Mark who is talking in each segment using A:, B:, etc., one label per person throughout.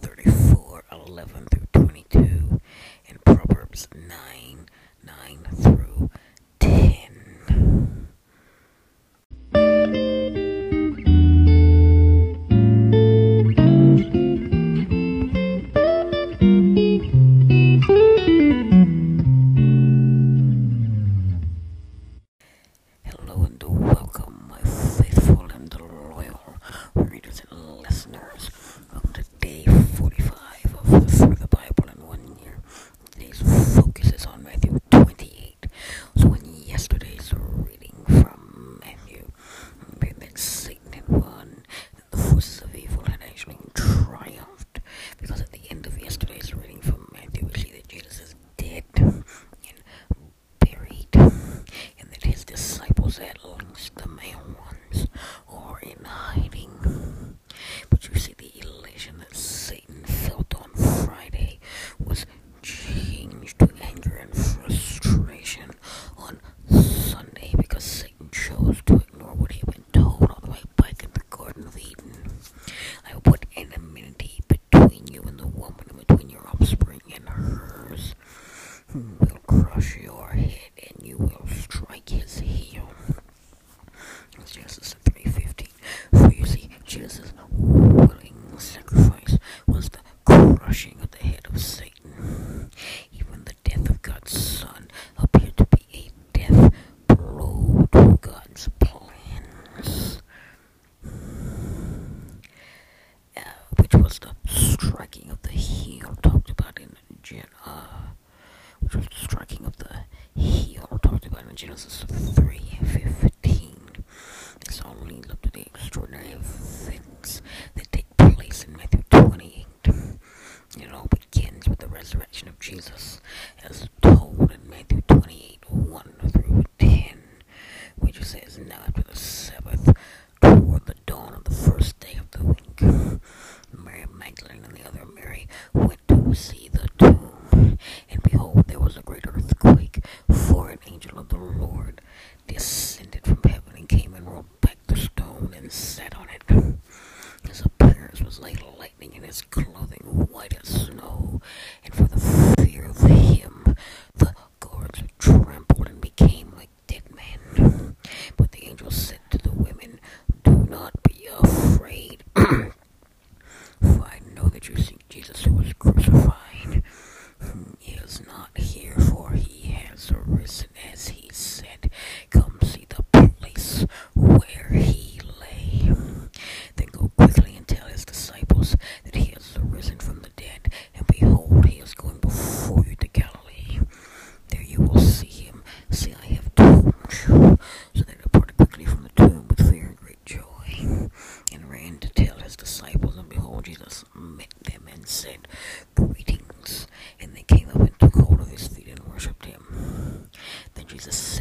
A: 34, 11 through 22, and Proverbs 9, 9 through white as snow, and for the fear of heat. Jesus.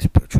A: Spiritual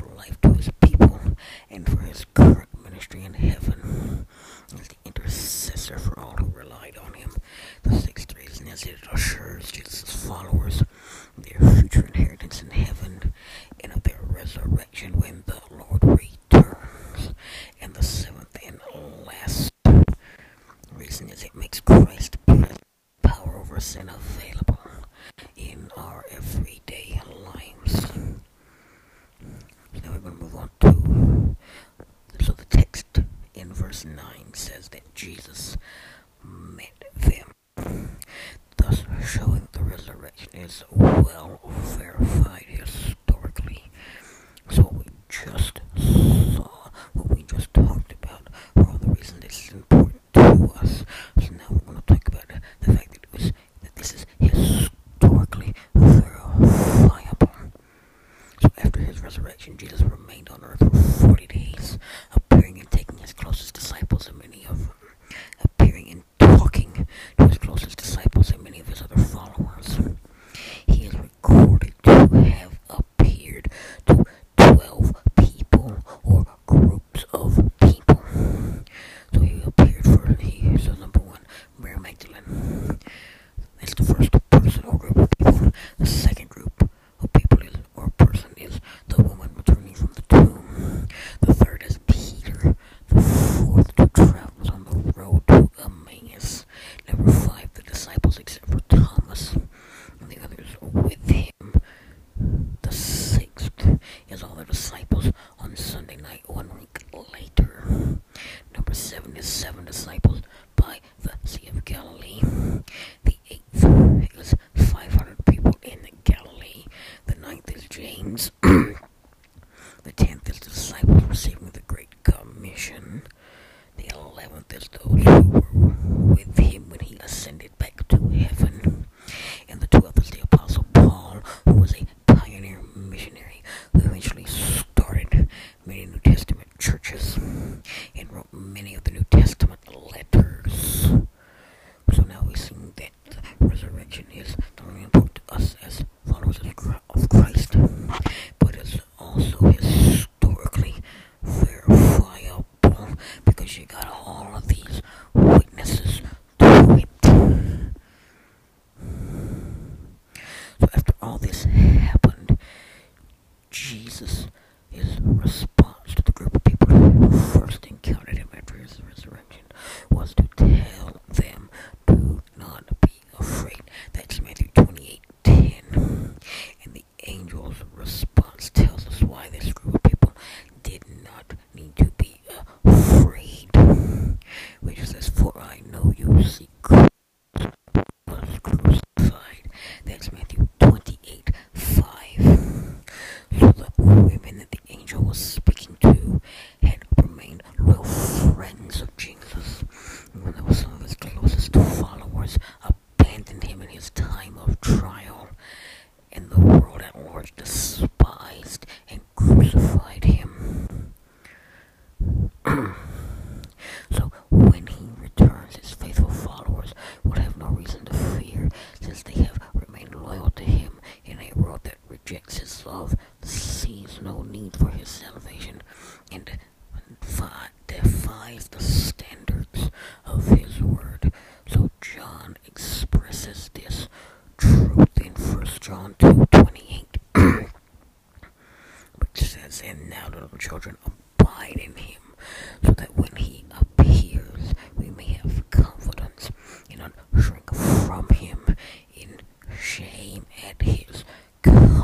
A: shame at his coming.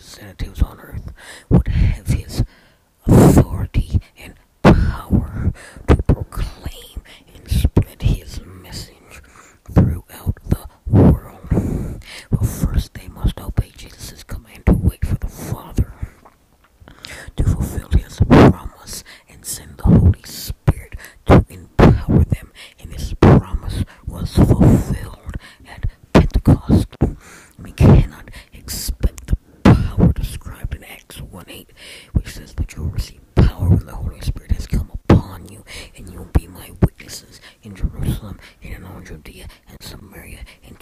A: Being his representatives on earth, would have his authority and power to proclaim and spread his message throughout the world. Well, first they must obey Jesus' command to wait for the Father to fulfill his promise and send the Holy Spirit to empower them. And this promise was fulfilled at Pentecost. We cannot expect the power described in Acts 1 8, which says, But you will receive power when the Holy Spirit has come upon you, and you will be my witnesses in Jerusalem, and in all Judea and Samaria, and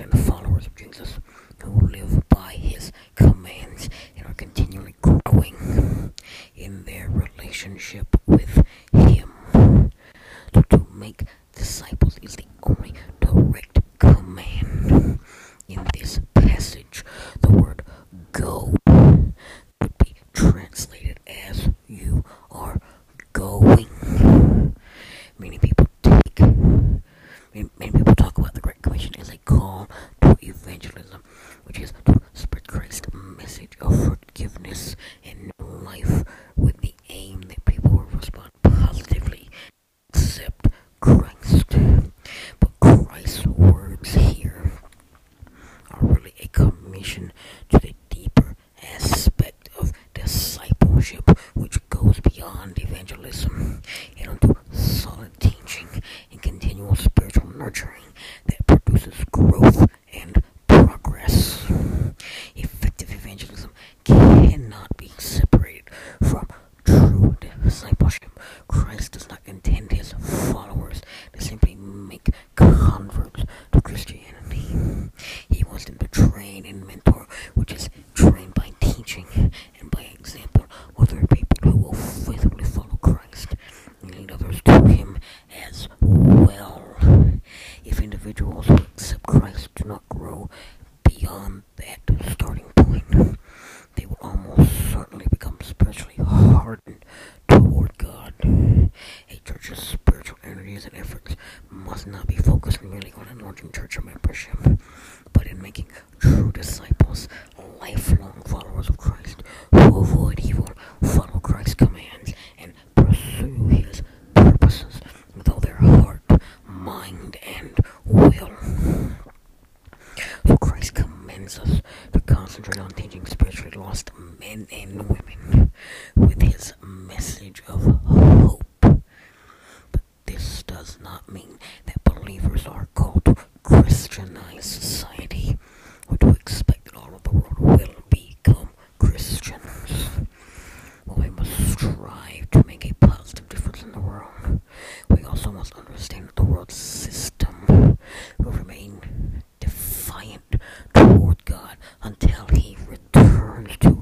A: learners and followers of Jesus church's spiritual energies and efforts must not be focused merely on enlarging church membership, but in making true disciples, lifelong followers of Christ, who avoid evil until he returns to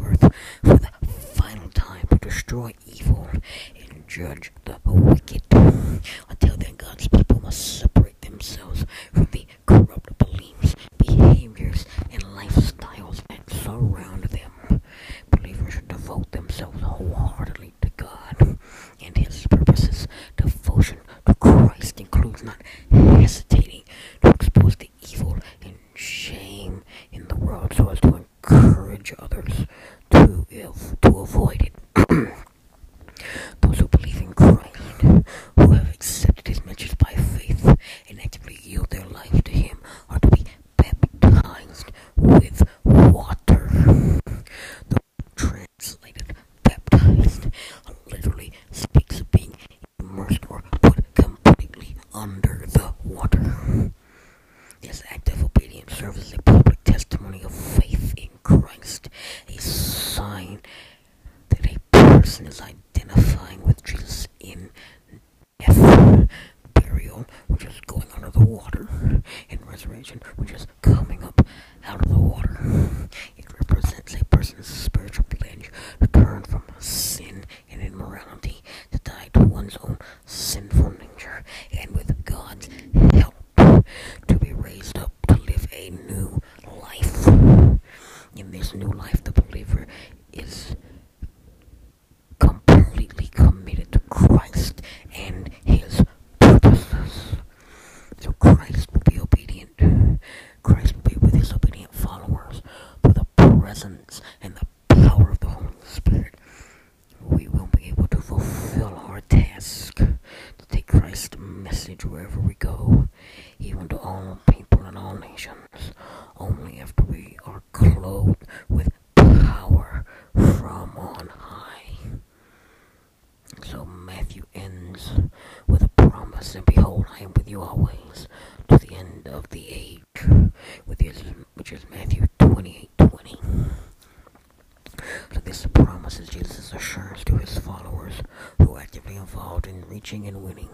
A: teaching and winning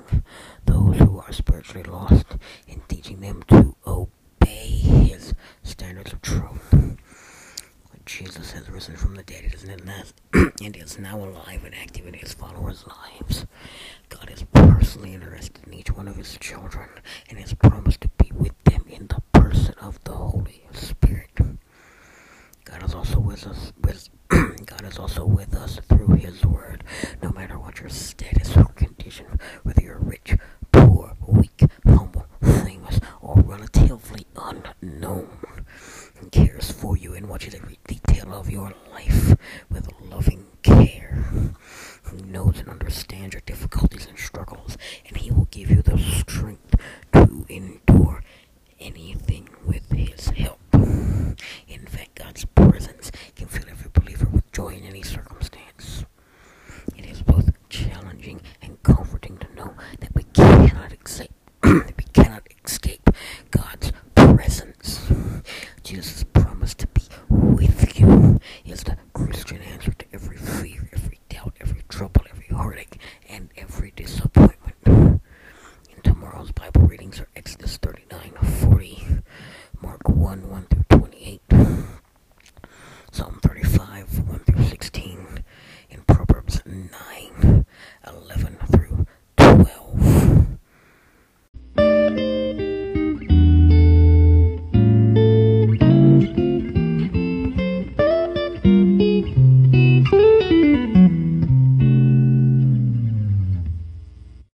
A: those who are spiritually lost and teaching them to obey his standards of truth. Jesus has risen from the dead. It is, it is now alive and active in his followers' lives. God is personally interested in each one of his children and has promised to be with them in the person of the Holy Spirit. God is also with us. With, God is also with